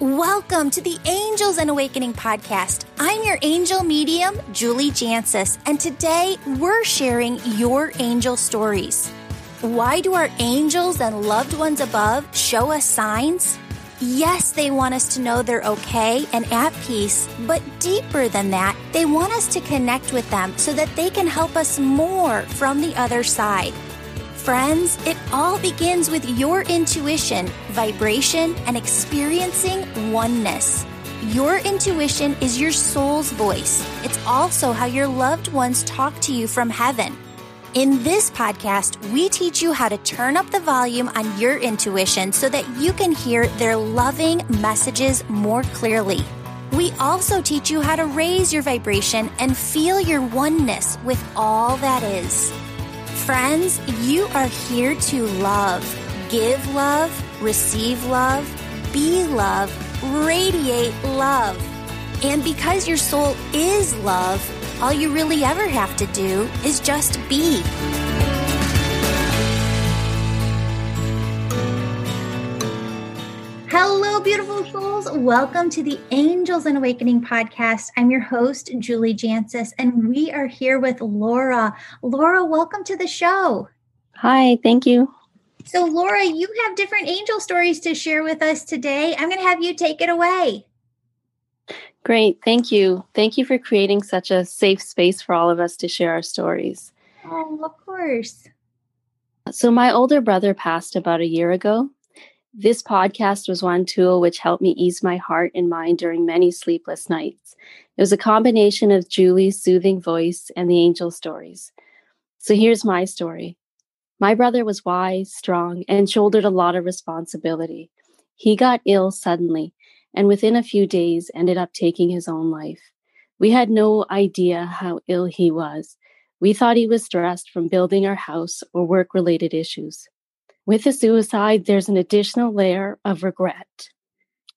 Welcome to the Angels and Awakening podcast. I'm your angel medium, Julie Jancius, and today we're sharing your angel stories. Why do our angels and loved ones above show us signs? Yes, they want us to know they're okay and at peace, but deeper than that, they want us to connect with them so that they can help us more from the other side. Friends, it all begins with your intuition, vibration, and experiencing oneness. Your intuition is your soul's voice. It's also how your loved ones talk to you from heaven. In this podcast, we teach you how to turn up the volume on your intuition so that you can hear their loving messages more clearly. We also teach you how to raise your vibration and feel your oneness with all that is. Friends, you are here to love, give love, receive love, be love, radiate love. And because your soul is love, all you really ever have to do is just be. Hello, beautiful souls. Welcome to the Angels and Awakening podcast. I'm your host, Julie Jancius, and we are here with Laura. Laura, welcome to the show. Hi, thank you. So, Laura, you have different angel stories to share with us today. I'm going to have you take it away. Great, thank you. Thank you for creating such a safe space for all of us to share our stories. Oh, of course. So, my older brother passed about a year ago, this podcast was one tool which helped me ease my heart and mind during many sleepless nights. It was a combination of Julie's soothing voice and the angel stories. So here's my story. My brother was wise, strong, and shouldered a lot of responsibility. He got ill suddenly and within a few days ended up taking his own life. We had no idea how ill he was. We thought he was stressed from building our house or work related issues. With a suicide, there's an additional layer of regret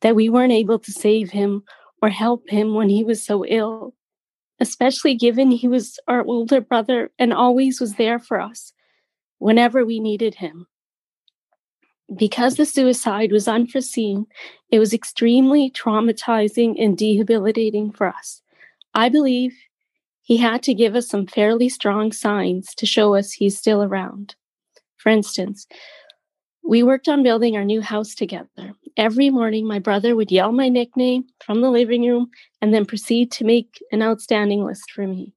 that we weren't able to save him or help him when he was so ill, especially given he was our older brother and always was there for us whenever we needed him. Because the suicide was unforeseen, it was extremely traumatizing and debilitating for us. I believe he had to give us some fairly strong signs to show us he's still around. For instance, we worked on building our new house together. Every morning, my brother would yell my nickname from the living room and then proceed to make an outstanding list for me.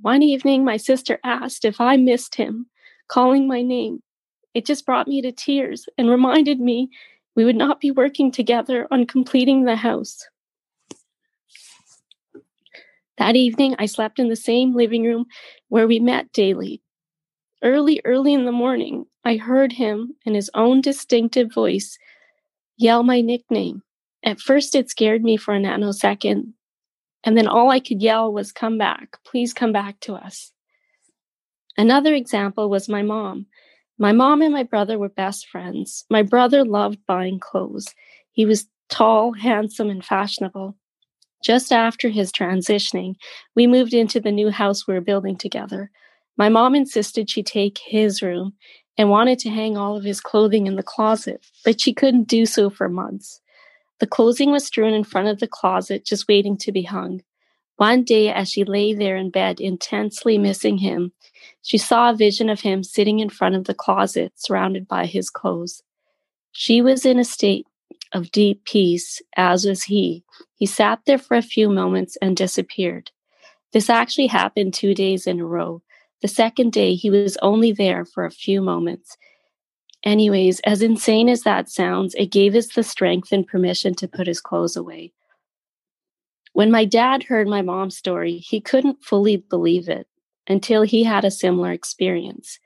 One evening, my sister asked if I missed him calling my name. It just brought me to tears and reminded me we would not be working together on completing the house. That evening, I slept in the same living room where we met daily. Early, early in the morning, I heard him in his own distinctive voice yell my nickname. At first, it scared me for a nanosecond. And then all I could yell was, Come back. Please come back to us. Another example was my mom. My mom and my brother were best friends. My brother loved buying clothes. He was tall, handsome, and fashionable. Just after his transitioning, we moved into the new house we were building together. My mom insisted she take his room and wanted to hang all of his clothing in the closet, but she couldn't do so for months. The clothing was strewn in front of the closet, just waiting to be hung. One day, as she lay there in bed, intensely missing him, she saw a vision of him sitting in front of the closet, surrounded by his clothes. She was in a state of deep peace, as was he. He sat there for a few moments and disappeared. This actually happened two days in a row. The second day, he was only there for a few moments. Anyways, as insane as that sounds, it gave us the strength and permission to put his clothes away. When my dad heard my mom's story, he couldn't fully believe it until he had a similar experience.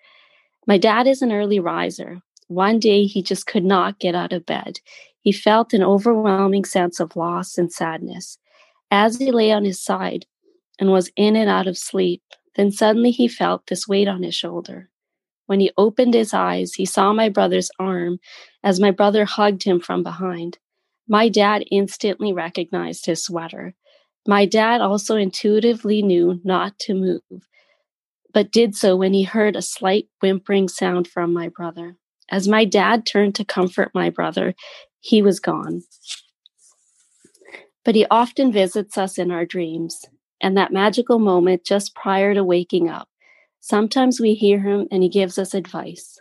My dad is an early riser. One day, he just could not get out of bed. He felt an overwhelming sense of loss and sadness. As he lay on his side and was in and out of sleep, then suddenly he felt this weight on his shoulder. When he opened his eyes, he saw my brother's arm as my brother hugged him from behind. My dad instantly recognized his sweater. My dad also intuitively knew not to move, but did so when he heard a slight whimpering sound from my brother. As my dad turned to comfort my brother, he was gone. but he often visits us in our dreams and that magical moment just prior to waking up. Sometimes we hear him and he gives us advice.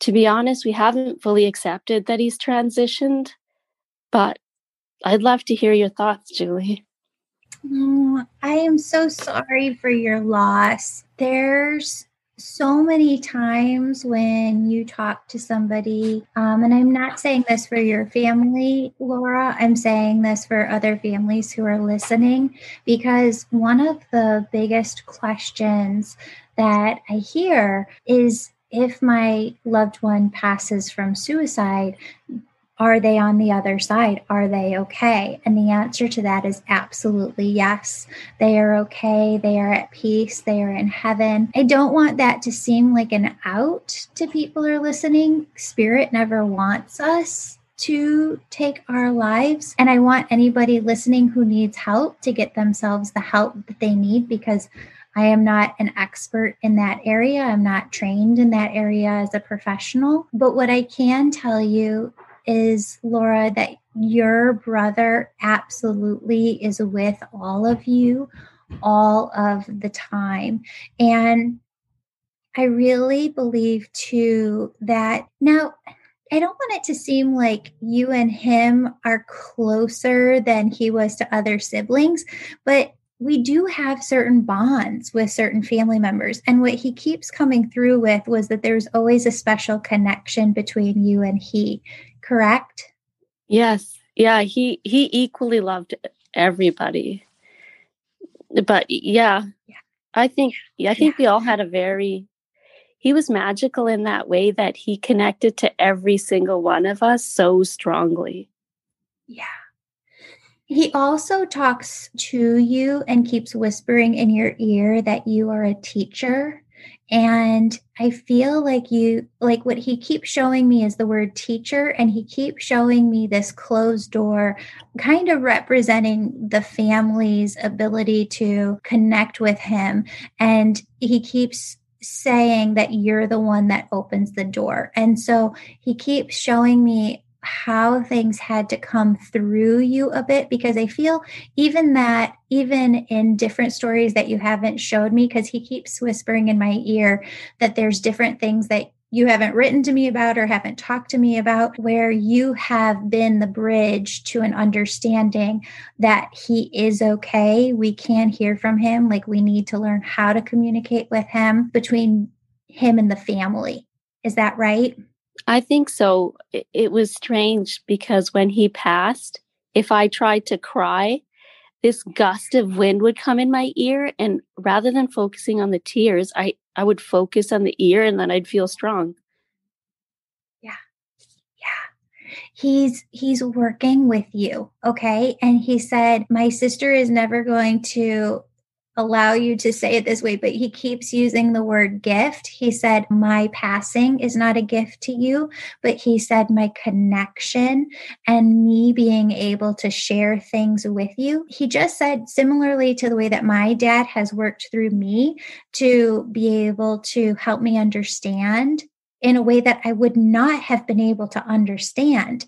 To be honest, we haven't fully accepted that he's transitioned, but I'd love to hear your thoughts, Julie. Oh, I am so sorry for your loss. There's so many times when you talk to somebody, um, and I'm not saying this for your family, Laura, I'm saying this for other families who are listening, because one of the biggest questions that I hear is if my loved one passes from suicide, are they on the other side? Are they okay? And the answer to that is absolutely yes. They are okay. They are at peace. They are in heaven. I don't want that to seem like an out to people who are listening. Spirit never wants us to take our lives. And I want anybody listening who needs help to get themselves the help that they need because I am not an expert in that area. I'm not trained in that area as a professional. But what I can tell you is, Laura, that your brother absolutely is with all of you all of the time. And I really believe too that now I don't want it to seem like you and him are closer than he was to other siblings, but we do have certain bonds with certain family members. And what he keeps coming through with was that there's always a special connection between you and he correct? Yes. Yeah, he he equally loved everybody. But yeah, yeah. I think yeah, I think yeah. we all had a very he was magical in that way that he connected to every single one of us so strongly. Yeah. He also talks to you and keeps whispering in your ear that you are a teacher and I feel like you, like what he keeps showing me is the word teacher, and he keeps showing me this closed door, kind of representing the family's ability to connect with him. And he keeps saying that you're the one that opens the door. And so he keeps showing me how things had to come through you a bit because I feel even that, even in different stories that you haven't showed me, because he keeps whispering in my ear that there's different things that you haven't written to me about or haven't talked to me about, where you have been the bridge to an understanding that he is okay. We can hear from him. Like we need to learn how to communicate with him between him and the family. Is that right? I think so. It, was strange because when he passed, if I tried to cry, this gust of wind would come in my ear and rather than focusing on the tears i i would focus on the ear and then i'd feel strong. Yeah. Yeah. He's he's working with you okay? And he said my sister is never going to allow you to say it this way, but he keeps using the word gift. He said, My passing is not a gift to you, but he said, My connection and me being able to share things with you. He just said, similarly to the way that my dad has worked through me to be able to help me understand in a way that I would not have been able to understand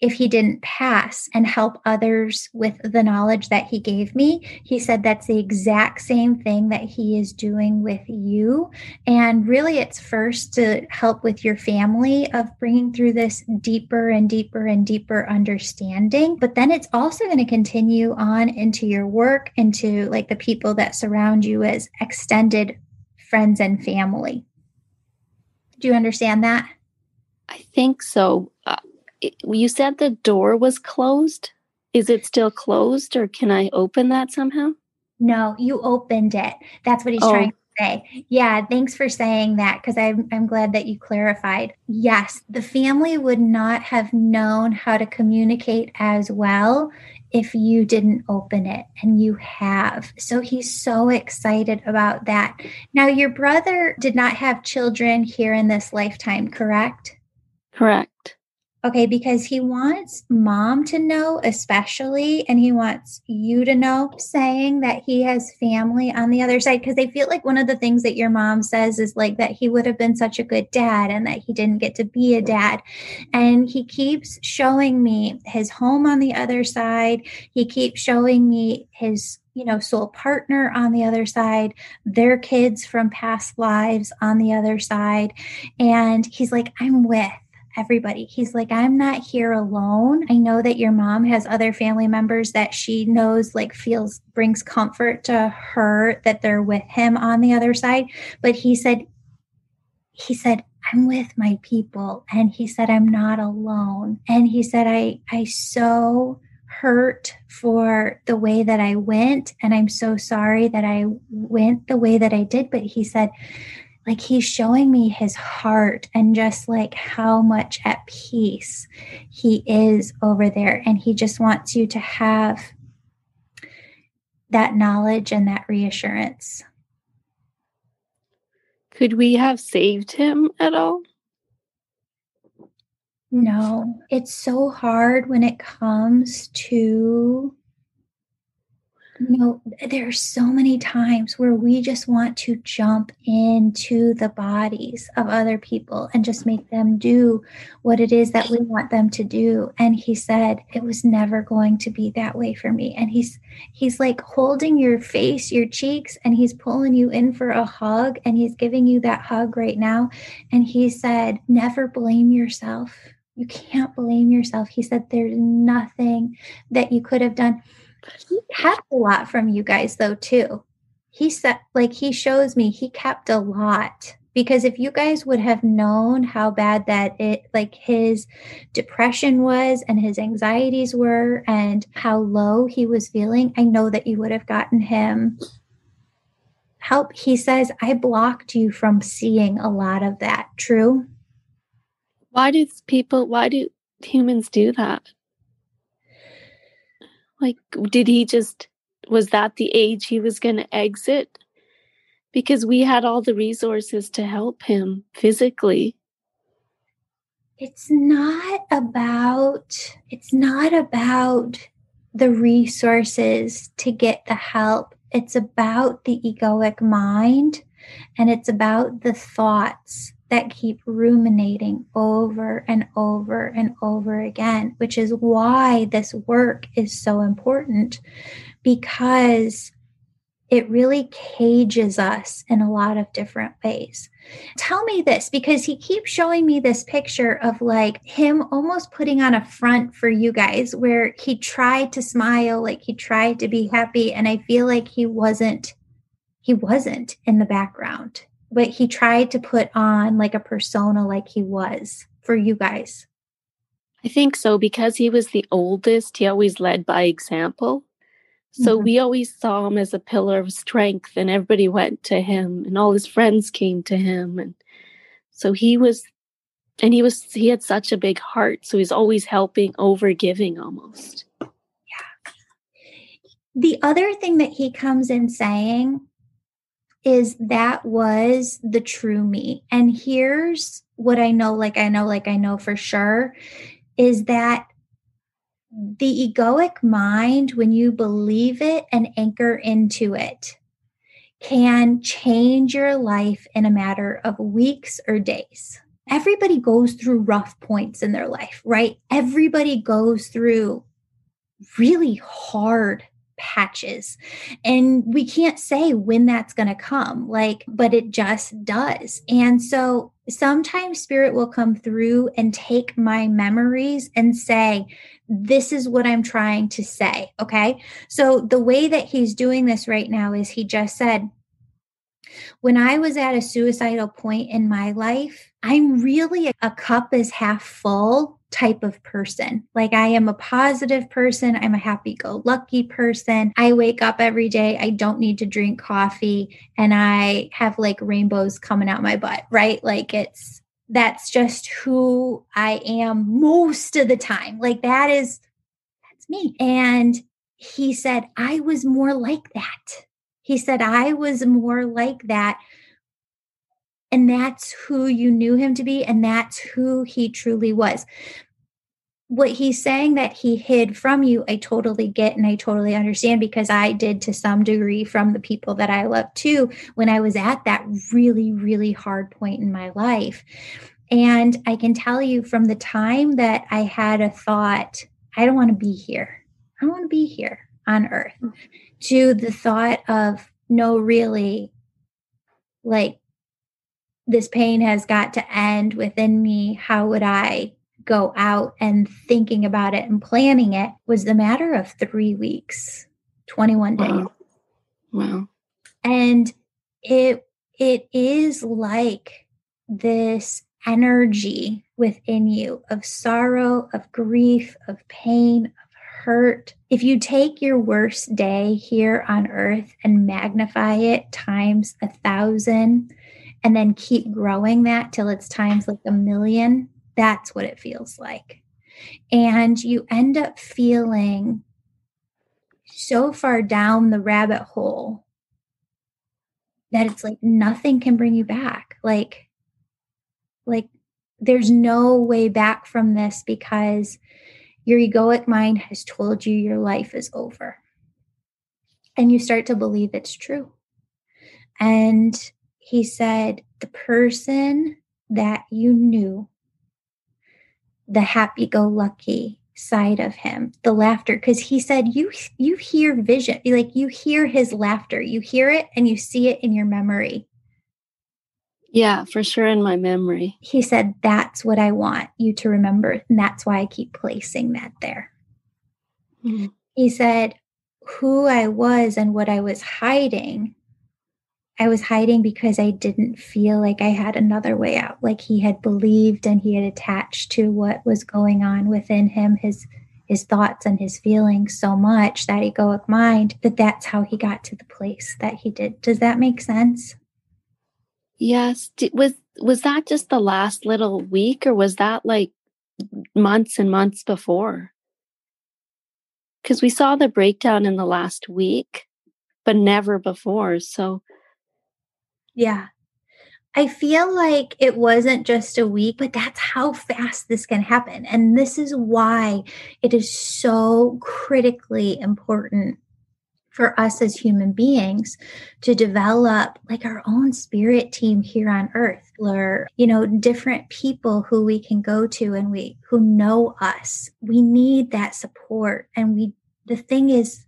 if he didn't pass and help others with the knowledge that he gave me. He said that's the exact same thing that he is doing with you. And really, it's first to help with your family of bringing through this deeper and deeper and deeper understanding. But then it's also going to continue on into your work, into like the people that surround you as extended friends and family. Do you understand that? I think so. You said the door was closed. Is it still closed or can I open that somehow? No, you opened it. That's what he's oh. trying to say. Yeah, thanks for saying that because I'm, I'm glad that you clarified. Yes, the family would not have known how to communicate as well if you didn't open it, and you have. So he's so excited about that. Now, your brother did not have children here in this lifetime, correct? Correct. Okay, because he wants mom to know, especially, and he wants you to know, saying that he has family on the other side. Because they feel like one of the things that your mom says is like that he would have been such a good dad and that he didn't get to be a dad. And he keeps showing me his home on the other side. He keeps showing me his you know, soul partner on the other side, their kids from past lives on the other side. And he's like, I'm with everybody. He's like, I'm not here alone. I know that your mom has other family members that she knows, like, feels brings comfort to her that they're with him on the other side. But he said, he said, I'm with my people. And he said, I'm not alone. And he said, I, I so hurt for the way that I went. And I'm so sorry that I went the way that I did. But he said, like he's showing me his heart and just like how much at peace he is over there. And he just wants you to have that knowledge and that reassurance. Could we have saved him at all? No. It's so hard when it comes to you know, there are so many times where we just want to jump into the bodies of other people and just make them do what it is that we want them to do. And he said, it was never going to be that way for me. And he's, he's like holding your face, your cheeks, and he's pulling you in for a hug and he's giving you that hug right now. And he said, never blame yourself. You can't blame yourself. He said, there's nothing that you could have done he kept a lot from you guys though too. He said like he shows me he kept a lot because if you guys would have known how bad that it like his depression was and his anxieties were and how low he was feeling i know that you would have gotten him help. He says i blocked you from seeing a lot of that. True? Why do people why do humans do that like, did he just, was that the age he was going to exit? Because we had all the resources to help him physically. It's not about, it's not about the resources to get the help. It's about the egoic mind and it's about the thoughts that keep ruminating over and over and over again, which is why this work is so important because it really cages us in a lot of different ways. Tell me this because he keeps showing me this picture of like him almost putting on a front for you guys where he tried to smile, like he tried to be happy. And I feel like he wasn't, he wasn't in the background but he tried to put on like a persona like he was for you guys. I think so because he was the oldest, he always led by example. So mm-hmm. we always saw him as a pillar of strength and everybody went to him and all his friends came to him and so he was and he was he had such a big heart so he's always helping over giving almost. Yeah. The other thing that he comes in saying is that was the true me. And here's what I know, like I know, like I know for sure, is that the egoic mind, when you believe it and anchor into it, can change your life in a matter of weeks or days. Everybody goes through rough points in their life, right? Everybody goes through really hard patches. And we can't say when that's going to come, like, but it just does. And so sometimes spirit will come through and take my memories and say, this is what I'm trying to say. Okay. So the way that he's doing this right now is he just said, when I was at a suicidal point in my life, I'm really a cup is half full type of person. Like I am a positive person. I'm a happy go lucky person. I wake up every day. I don't need to drink coffee and I have like rainbows coming out my butt, right? Like it's, that's just who I am most of the time. Like that is, that's me. And he said, I was more like that. He said, I was more like that and that's who you knew him to be. And that's who he truly was. what he's saying that he hid from you, I totally get and I totally understand because I did to some degree from the people that I love too when I was at that really, really hard point in my life. And I can tell you from the time that I had a thought, I don't want to be here. I don't want to be here on earth, mm. to the thought of, no, really, like this pain has got to end within me. How would I go out and thinking about it and planning it was the matter of three weeks, 21 days. Wow. wow. And it it is like this energy within you of sorrow, of grief, of pain, of hurt. If you take your worst day here on earth and magnify it times a thousand, and then keep growing that till it's times like a million, that's what it feels like. And you end up feeling so far down the rabbit hole that it's like nothing can bring you back. Like, like there's no way back from this because your egoic mind has told you your life is over. And you start to believe it's true. And he said, the person that you knew the happy go lucky side of him the laughter because he said you you hear vision like you hear his laughter. You hear it and you see it in your memory. Yeah for sure in my memory. He said that's what i want you to remember and that's why i keep placing that there. Mm-hmm. he said who i was and what i was hiding I was hiding because I didn't feel like I had another way out. Like he had believed and he had attached to what was going on within him, his his thoughts and his feelings so much that egoic mind that that's how he got to the place that he did. Does that make sense? Yes. Was was that just the last little week or was that like months and months before? Cuz we saw the breakdown in the last week, but never before. So yeah. I feel like it wasn't just a week, but that's how fast this can happen. And this is why it is so critically important for us as human beings to develop like our own spirit team here on earth or you know different people who we can go to and we who know us we need that support and we the thing is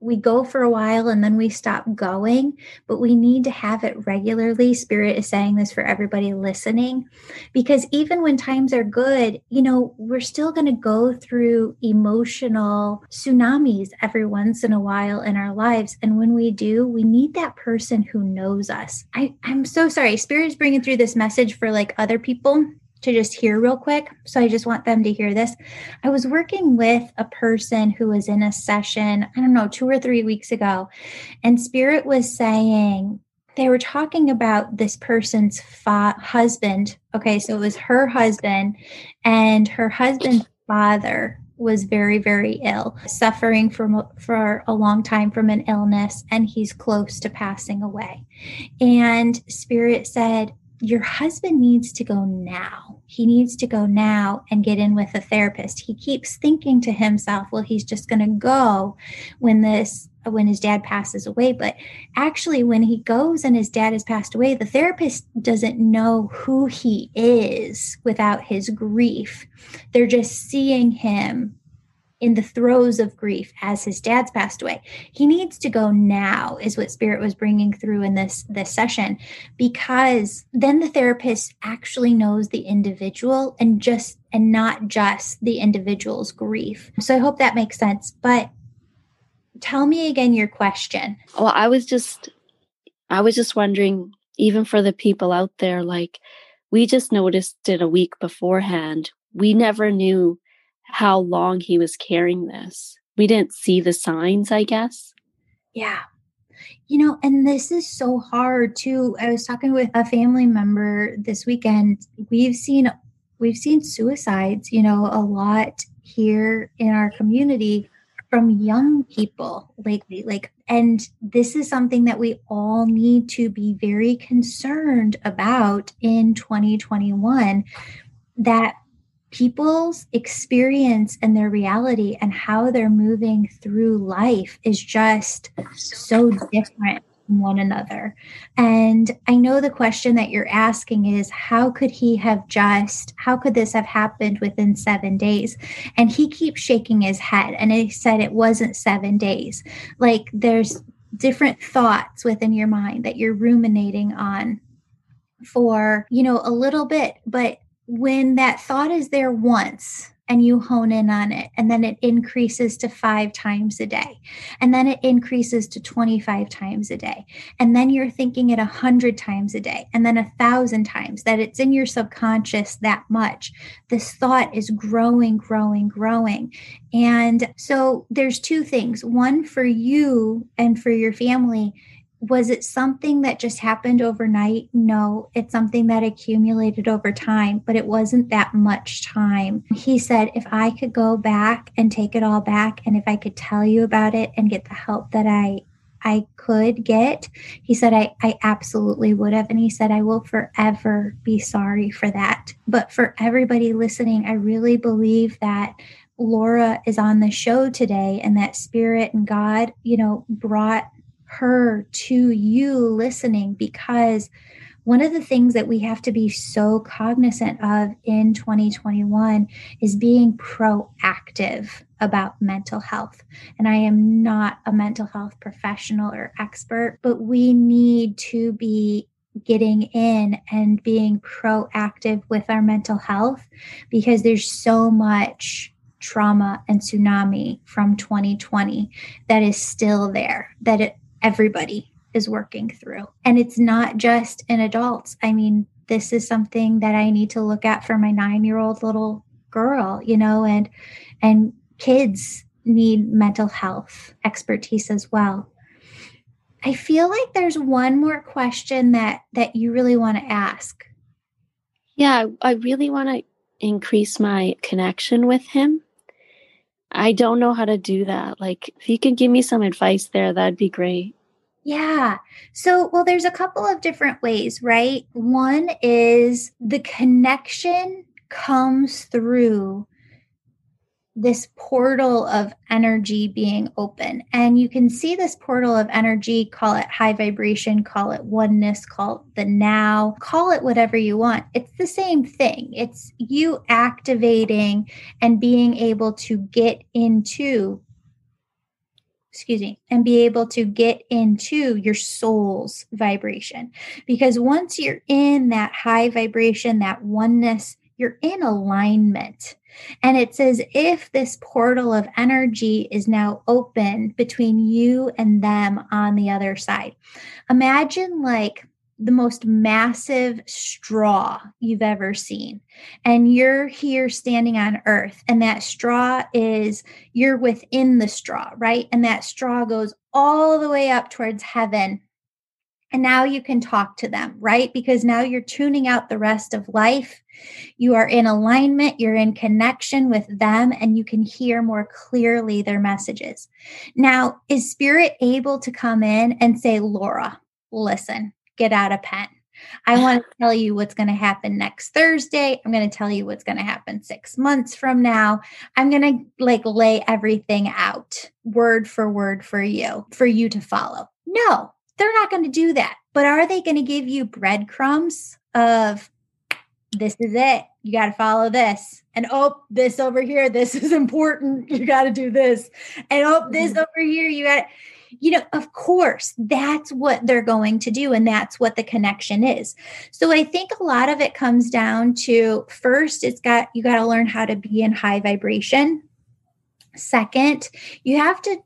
we go for a while and then we stop going, but we need to have it regularly. Spirit is saying this for everybody listening, because even when times are good, you know, we're still going to go through emotional tsunamis every once in a while in our lives. And when we do, we need that person who knows us. I, I'm so sorry. Spirit is bringing through this message for like other people to just hear real quick. So I just want them to hear this. I was working with a person who was in a session, I don't know, two or three weeks ago, and Spirit was saying, they were talking about this person's fa- husband. Okay, so it was her husband, and her husband's father was very very ill suffering from for a long time from an illness and he's close to passing away and spirit said your husband needs to go now. He needs to go now and get in with a therapist. He keeps thinking to himself, well, he's just going to go when this when his dad passes away, but actually when he goes and his dad has passed away, the therapist doesn't know who he is without his grief. They're just seeing him in the throes of grief as his dad's passed away. He needs to go now is what spirit was bringing through in this this session because then the therapist actually knows the individual and just and not just the individual's grief. So i hope that makes sense. But tell me again your question. Well i was just i was just wondering even for the people out there like we just noticed it a week beforehand. We never knew how long he was carrying this. We didn't see the signs, I guess. Yeah. You know, and this is so hard too. I was talking with a family member this weekend. We've seen we've seen suicides, you know, a lot here in our community from young people lately. Like and this is something that we all need to be very concerned about in 2021 that people's experience and their reality and how they're moving through life is just so different from one another. And I know the question that you're asking is how could he have just, how could this have happened within seven days? And he keeps shaking his head and he said it wasn't seven days. Like there's different thoughts within your mind that you're ruminating on for, you know, a little bit. But when that thought is there once, and you hone in on it. And then it increases to five times a day. And then it increases to 25 times a day. And then you're thinking it a hundred times a day and then a thousand times that it's in your subconscious that much. This thought is growing, growing, growing. And so there's two things one for you and for your family was it something that just happened overnight? No, it's something that accumulated over time, but it wasn't that much time. He said, if I could go back and take it all back, and if I could tell you about it and get the help that I I could get, he said, I, I absolutely would have. And he said, I will forever be sorry for that. But for everybody listening, I really believe that Laura is on the show today and that spirit and God, you know, brought her to you listening because one of the things that we have to be so cognizant of in 2021 is being proactive about mental health. And I am not a mental health professional or expert, but we need to be getting in and being proactive with our mental health because there's so much trauma and tsunami from 2020 that is still there that it everybody is working through. And it's not just in adults. I mean, this is something that I need to look at for my 9-year-old little girl, you know, and and kids need mental health expertise as well. I feel like there's one more question that that you really want to ask. Yeah, I really want to increase my connection with him. I don't know how to do that. Like, if you could give me some advice there, that'd be great. Yeah. So, well, there's a couple of different ways, right? One is the connection comes through this portal of energy being open. And you can see this portal of energy, call it high vibration, call it oneness, call it the now, call it whatever you want. It's the same thing. It's you activating and being able to get into excuse me, and be able to get into your soul's vibration. Because once you're in that high vibration, that oneness, you're in alignment. And it's as if this portal of energy is now open between you and them on the other side. Imagine like the most massive straw you've ever seen. And you're here standing on earth, and that straw is, you're within the straw, right? And that straw goes all the way up towards heaven. And now you can talk to them, right? Because now you're tuning out the rest of life. You are in alignment, you're in connection with them, and you can hear more clearly their messages. Now, is spirit able to come in and say, Laura, listen, get out a pen. I want to tell you what's going to happen next Thursday. I'm going to tell you what's going to happen six months from now. I'm going to like lay everything out word for word for you, for you to follow. No, they're not going to do that. But are they going to give you breadcrumbs of this is it? You got to follow this. And oh, this over here, this is important. You got to do this. And oh, this mm-hmm. over here, you got to you know, of course, that's what they're going to do. And that's what the connection is. So I think a lot of it comes down to first, it's got, you got to learn how to be in high vibration. Second, you have to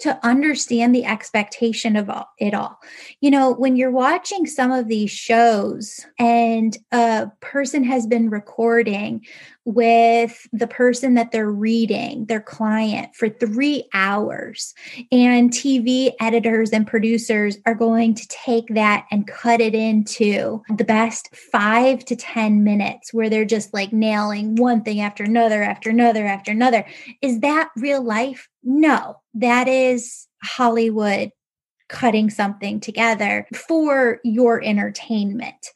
to understand the expectation of it all. You know, when you're watching some of these shows and a person has been recording with the person that they're reading, their client, for three hours, and TV editors and producers are going to take that and cut it into the best five to 10 minutes where they're just like nailing one thing after another, after another, after another. Is that real life? No, that is Hollywood cutting something together for your entertainment.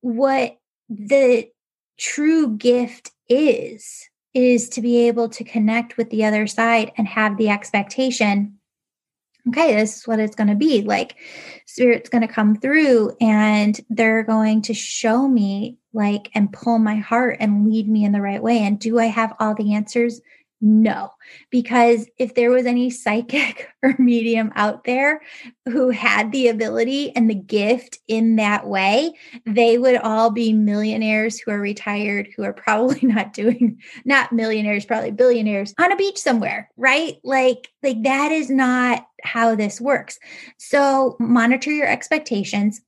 What the true gift is is to be able to connect with the other side and have the expectation okay, this is what it's going to be. Like, spirit's going to come through and they're going to show me, like, and pull my heart and lead me in the right way. And do I have all the answers? No, because if there was any psychic or medium out there who had the ability and the gift in that way, they would all be millionaires who are retired, who are probably not doing, not millionaires, probably billionaires on a beach somewhere, right? Like, like that is not how this works. So monitor your expectations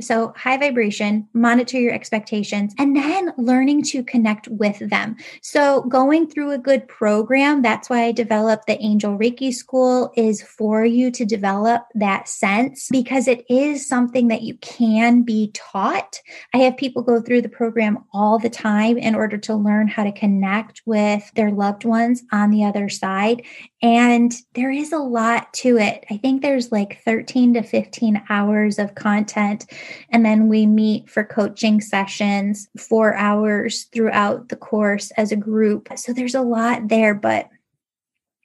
so, high vibration, monitor your expectations, and then learning to connect with them. So, going through a good program, that's why I developed the Angel Reiki School, is for you to develop that sense because it is something that you can be taught. I have people go through the program all the time in order to learn how to connect with their loved ones on the other side. And there is a lot to it. I think there's like 13 to 15 hours of content and then we meet for coaching sessions, four hours throughout the course as a group. So there's a lot there, but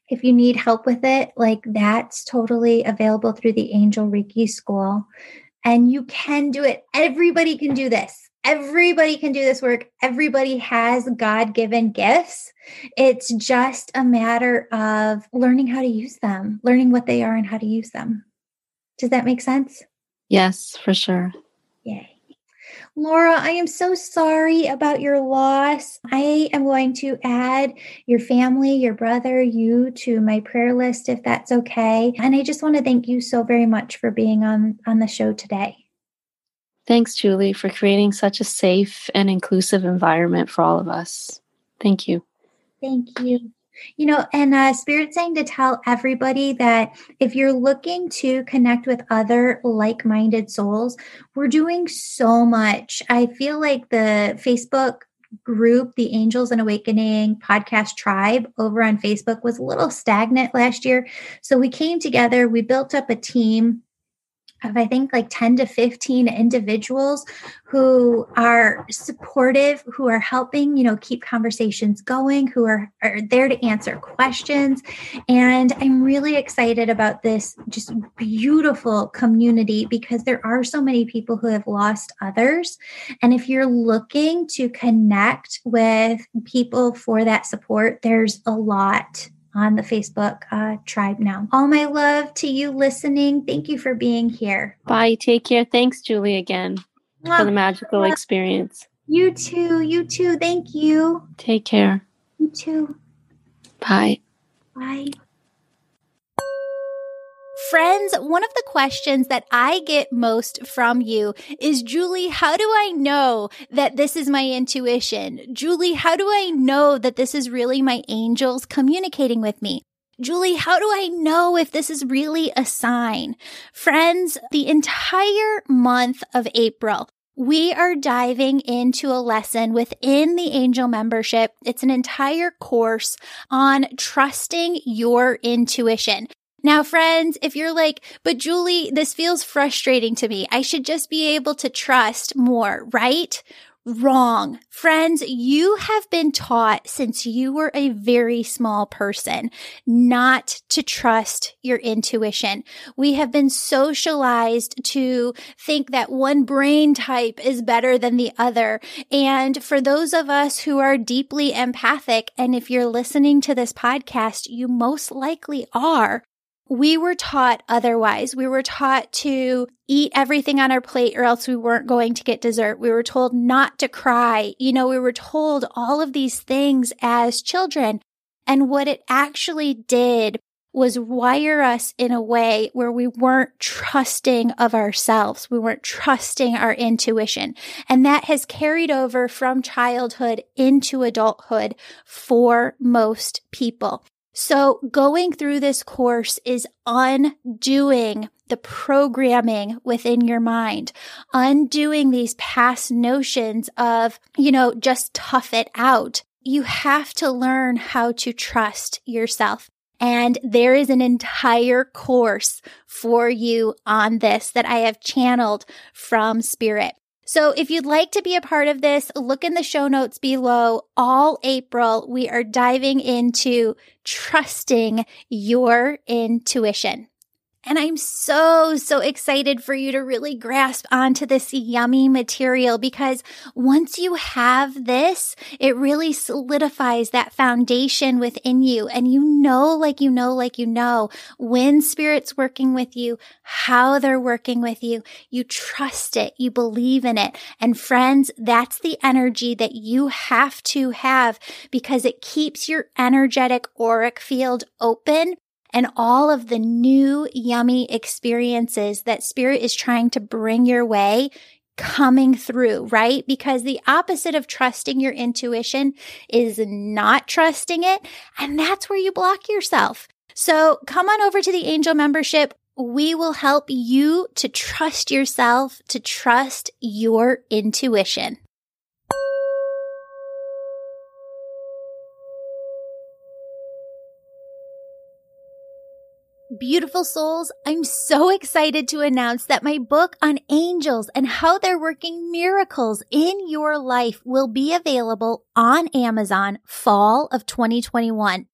if you need help with it, like that's totally available through the Angel Reiki School. And you can do it. Everybody can do this. Everybody can do this work. Everybody has God given gifts. It's just a matter of learning how to use them, learning what they are and how to use them. Does that make sense? Yes, for sure. Yay. Laura, I am so sorry about your loss. I am going to add your family, your brother, you to my prayer list if that's okay. And I just want to thank you so very much for being on on the show today. Thanks, Julie, for creating such a safe and inclusive environment for all of us. Thank you. Thank you. You know, and uh, Spirit saying to tell everybody that if you're looking to connect with other like minded souls, we're doing so much. I feel like the Facebook group, the Angels and Awakening podcast tribe over on Facebook, was a little stagnant last year. So we came together, we built up a team of I think like 10 to 15 individuals who are supportive, who are helping, you know, keep conversations going, who are, are there to answer questions. And I'm really excited about this just beautiful community because there are so many people who have lost others. And if you're looking to connect with people for that support, there's a lot on the Facebook uh, tribe now. All my love to you listening. Thank you for being here. Bye. Take care. Thanks, Julie, again for the magical experience. You too. You too. Thank you. Take care. You too. Bye. Bye. Friends, one of the questions that I get most from you is, Julie, how do I know that this is my intuition? Julie, how do I know that this is really my angels communicating with me? Julie, how do I know if this is really a sign? Friends, the entire month of April, we are diving into a lesson within the angel membership. It's an entire course on trusting your intuition. Now, friends, if you're like, but Julie, this feels frustrating to me. I should just be able to trust more, right? Wrong. Friends, you have been taught since you were a very small person not to trust your intuition. We have been socialized to think that one brain type is better than the other. And for those of us who are deeply empathic, and if you're listening to this podcast, you most likely are, we were taught otherwise. We were taught to eat everything on our plate or else we weren't going to get dessert. We were told not to cry. You know, we were told all of these things as children. And what it actually did was wire us in a way where we weren't trusting of ourselves. We weren't trusting our intuition. And that has carried over from childhood into adulthood for most people. So going through this course is undoing the programming within your mind, undoing these past notions of, you know, just tough it out. You have to learn how to trust yourself. And there is an entire course for you on this that I have channeled from spirit. So if you'd like to be a part of this, look in the show notes below. All April, we are diving into trusting your intuition. And I'm so, so excited for you to really grasp onto this yummy material because once you have this, it really solidifies that foundation within you. And you know, like you know, like you know, when spirit's working with you, how they're working with you, you trust it, you believe in it. And friends, that's the energy that you have to have because it keeps your energetic auric field open and all of the new yummy experiences that spirit is trying to bring your way coming through, right? Because the opposite of trusting your intuition is not trusting it. And that's where you block yourself. So come on over to the angel membership. We will help you to trust yourself, to trust your intuition. Beautiful souls, I'm so excited to announce that my book on angels and how they're working miracles in your life will be available on Amazon fall of 2021.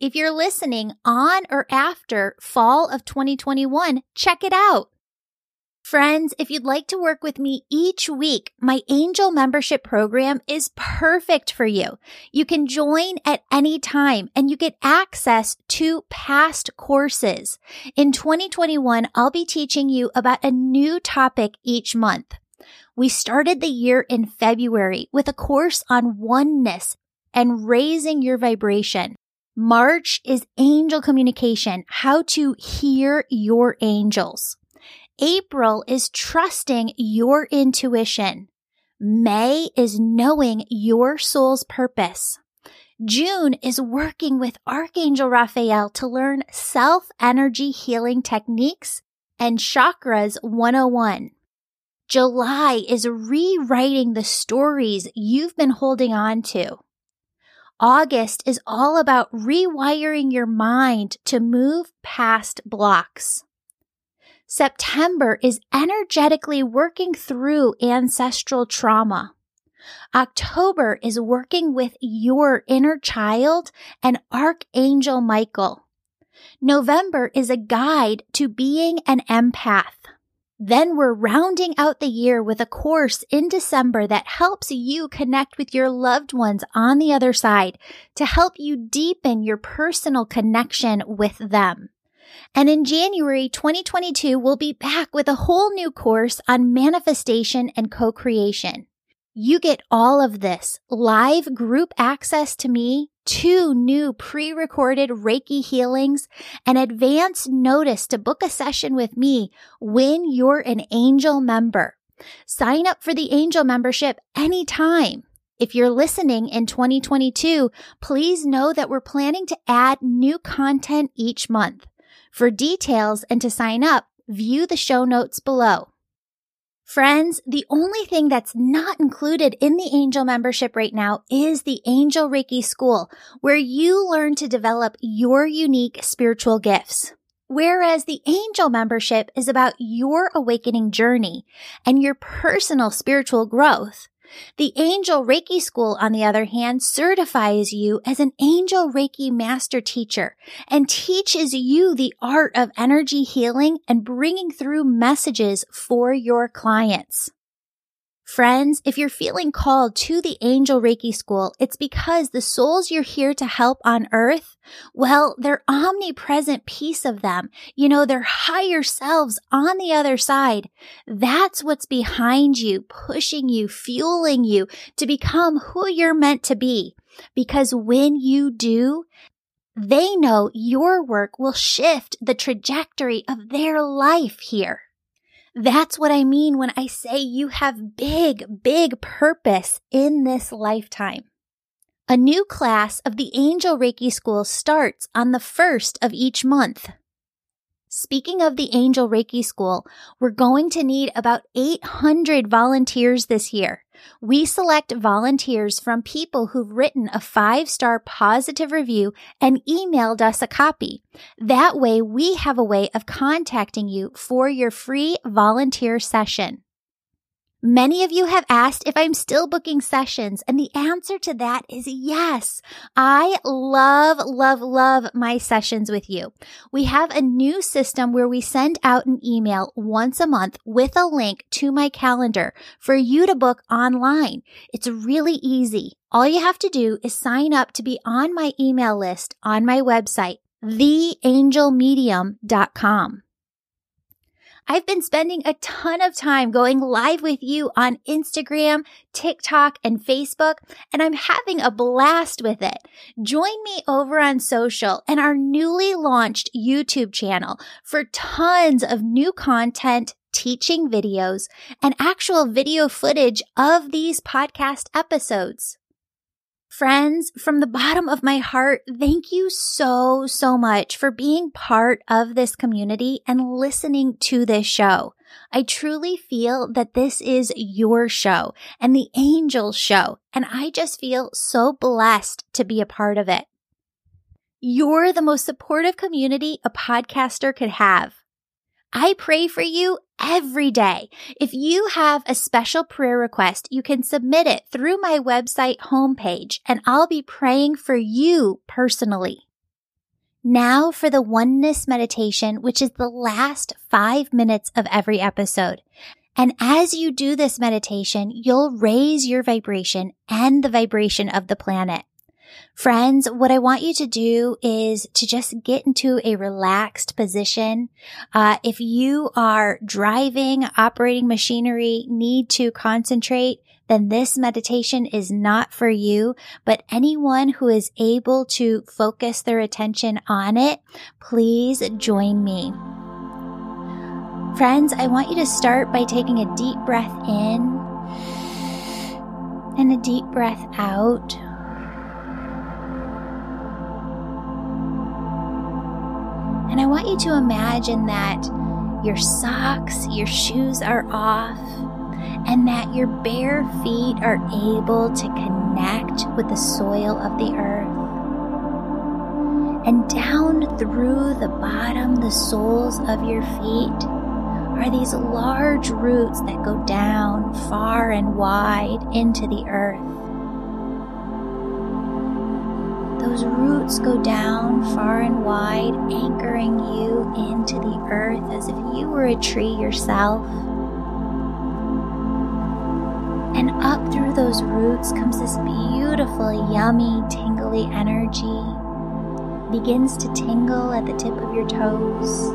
If you're listening on or after fall of 2021, check it out. Friends, if you'd like to work with me each week, my angel membership program is perfect for you. You can join at any time and you get access to past courses. In 2021, I'll be teaching you about a new topic each month. We started the year in February with a course on oneness and raising your vibration. March is angel communication, how to hear your angels. April is trusting your intuition. May is knowing your soul's purpose. June is working with Archangel Raphael to learn self energy healing techniques and chakras 101. July is rewriting the stories you've been holding on to. August is all about rewiring your mind to move past blocks. September is energetically working through ancestral trauma. October is working with your inner child and Archangel Michael. November is a guide to being an empath. Then we're rounding out the year with a course in December that helps you connect with your loved ones on the other side to help you deepen your personal connection with them. And in January 2022, we'll be back with a whole new course on manifestation and co-creation. You get all of this live group access to me, two new pre-recorded Reiki healings, and advance notice to book a session with me when you're an angel member. Sign up for the angel membership anytime. If you're listening in 2022, please know that we're planning to add new content each month. For details and to sign up, view the show notes below. Friends, the only thing that's not included in the Angel membership right now is the Angel Reiki School, where you learn to develop your unique spiritual gifts. Whereas the Angel membership is about your awakening journey and your personal spiritual growth. The Angel Reiki School, on the other hand, certifies you as an Angel Reiki Master Teacher and teaches you the art of energy healing and bringing through messages for your clients. Friends, if you're feeling called to the Angel Reiki School, it's because the souls you're here to help on earth, well, their omnipresent piece of them, you know, their higher selves on the other side. That's what's behind you, pushing you, fueling you to become who you're meant to be. Because when you do, they know your work will shift the trajectory of their life here. That's what I mean when I say you have big, big purpose in this lifetime. A new class of the Angel Reiki School starts on the first of each month. Speaking of the Angel Reiki School, we're going to need about 800 volunteers this year. We select volunteers from people who've written a five star positive review and emailed us a copy. That way we have a way of contacting you for your free volunteer session. Many of you have asked if I'm still booking sessions, and the answer to that is yes. I love, love, love my sessions with you. We have a new system where we send out an email once a month with a link to my calendar for you to book online. It's really easy. All you have to do is sign up to be on my email list on my website, theangelmedium.com. I've been spending a ton of time going live with you on Instagram, TikTok, and Facebook, and I'm having a blast with it. Join me over on social and our newly launched YouTube channel for tons of new content, teaching videos, and actual video footage of these podcast episodes. Friends, from the bottom of my heart, thank you so, so much for being part of this community and listening to this show. I truly feel that this is your show and the Angels show, and I just feel so blessed to be a part of it. You're the most supportive community a podcaster could have. I pray for you every day. If you have a special prayer request, you can submit it through my website homepage and I'll be praying for you personally. Now for the oneness meditation, which is the last five minutes of every episode. And as you do this meditation, you'll raise your vibration and the vibration of the planet. Friends, what I want you to do is to just get into a relaxed position. Uh, if you are driving, operating machinery, need to concentrate, then this meditation is not for you, but anyone who is able to focus their attention on it, please join me. Friends, I want you to start by taking a deep breath in and a deep breath out. And I want you to imagine that your socks, your shoes are off, and that your bare feet are able to connect with the soil of the earth. And down through the bottom, the soles of your feet, are these large roots that go down far and wide into the earth. Those roots go down far and wide, anchoring you into the earth as if you were a tree yourself. And up through those roots comes this beautiful, yummy, tingly energy. Begins to tingle at the tip of your toes.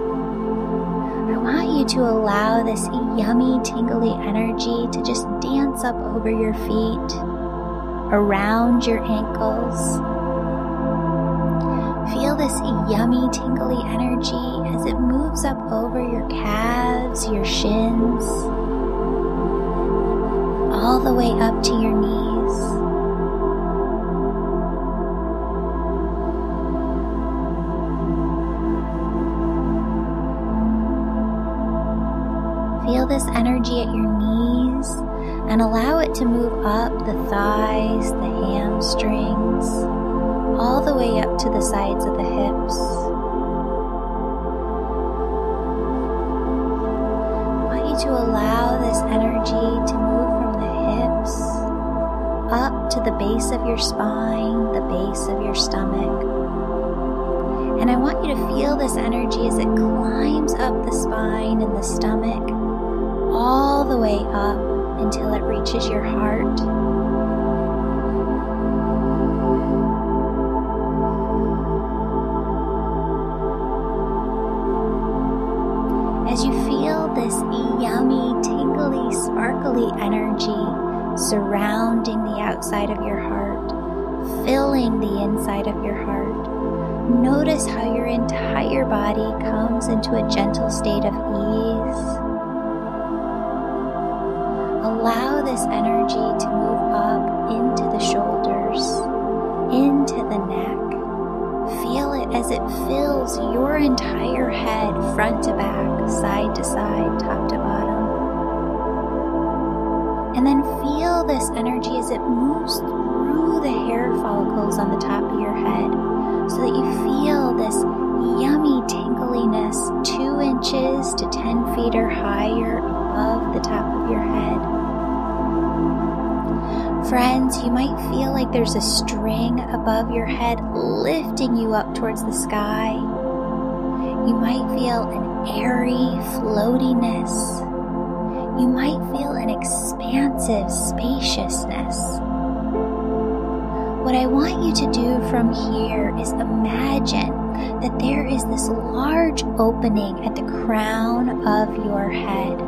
I want you to allow this yummy, tingly energy to just dance up over your feet, around your ankles, this yummy, tingly energy as it moves up over your calves, your shins, all the way up to your knees. Feel this energy at your knees and allow it to move up the thighs, the hamstrings all the way up to the sides of the hips. I want you to allow this energy to move from the hips up to the base of your spine, the base of your stomach. And I want you to feel this energy as it climbs up the spine and the stomach, all the way up until it reaches your heart. Outside of your heart, filling the inside of your heart. Notice how your entire body comes into a gentle state of ease. Allow this energy to move up into the shoulders, into the neck. Feel it as it fills your entire head, front to back, side to side, top to bottom. And then feel this energy as it moves through the hair follicles on the top of your head so that you feel this yummy tingliness two inches to 10 feet or higher above the top of your head. Friends, you might feel like there's a string above your head lifting you up towards the sky. You might feel an airy floatiness you might feel an expansive spaciousness. What I want you to do from here is imagine that there is this large opening at the crown of your head.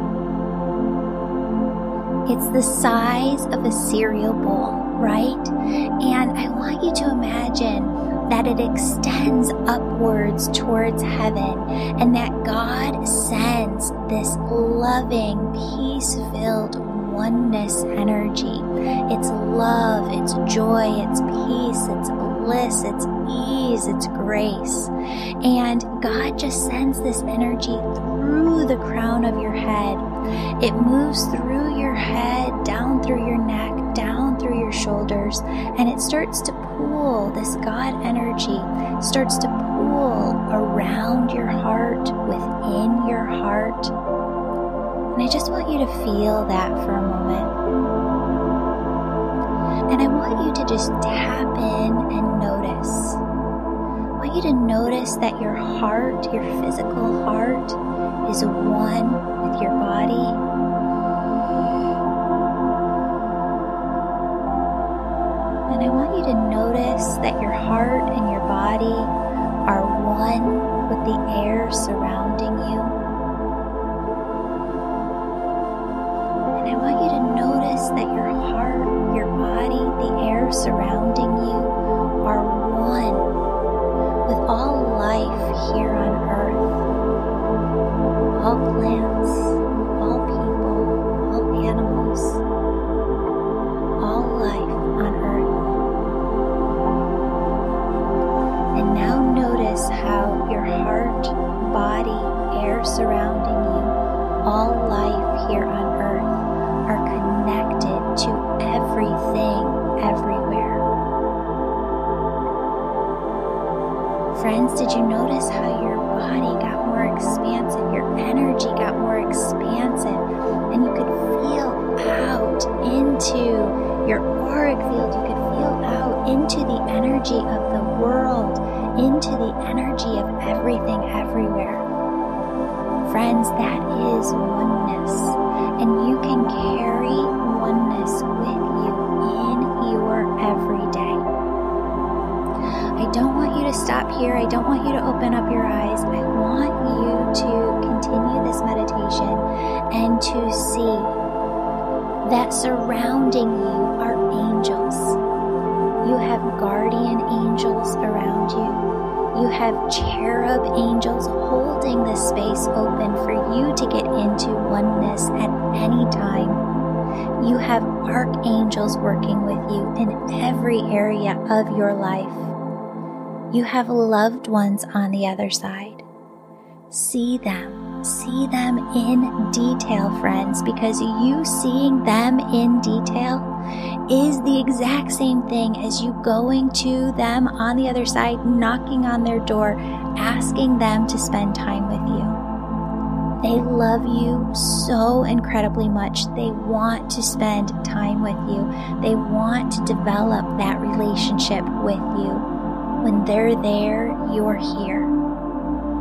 It's the size of a cereal bowl, right? And I want you to imagine that it extends upwards towards heaven and that God sends this loving, peace filled oneness energy. It's love, it's joy, it's peace, it's bliss, it's ease, it's grace. And God just sends this energy through the crown of your head. It moves through your head, down through your neck, down through your shoulders, and it starts to pool. This God energy starts to pool around your heart, within your heart. And I just want you to feel that for a moment. And I want you to just tap in and notice. I want you to notice that your heart, your physical heart, is one with your body. And I want you to notice that your heart and your body are one with the air surrounding you. And I want you to notice that your heart, your body, the air surrounding you to see that surrounding you are angels. You have guardian angels around you. You have cherub angels holding the space open for you to get into oneness at any time. You have archangels working with you in every area of your life. You have loved ones on the other side. See them. See them in detail, friends, because you seeing them in detail is the exact same thing as you going to them on the other side, knocking on their door, asking them to spend time with you. They love you so incredibly much. They want to spend time with you. They want to develop that relationship with you. When they're there, you're here.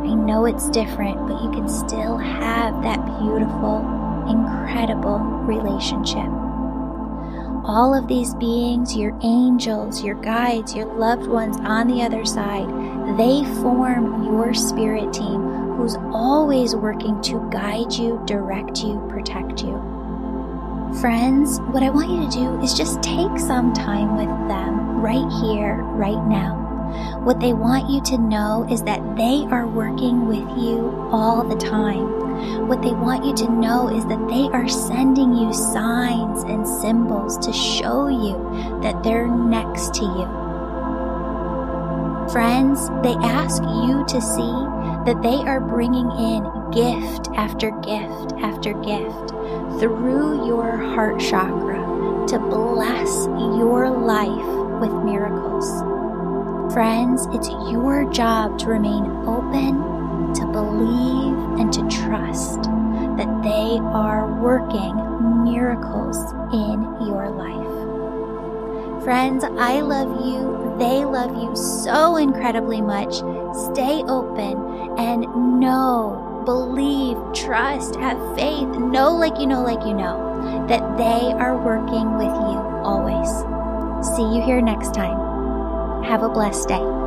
I know it's different, but you can still have that beautiful, incredible relationship. All of these beings, your angels, your guides, your loved ones on the other side, they form your spirit team who's always working to guide you, direct you, protect you. Friends, what I want you to do is just take some time with them right here, right now. What they want you to know is that they are working with you all the time. What they want you to know is that they are sending you signs and symbols to show you that they're next to you. Friends, they ask you to see that they are bringing in gift after gift after gift through your heart chakra to bless your life with miracles. Friends, it's your job to remain open, to believe, and to trust that they are working miracles in your life. Friends, I love you. They love you so incredibly much. Stay open and know, believe, trust, have faith, know like you know, like you know, that they are working with you always. See you here next time. Have a blessed day.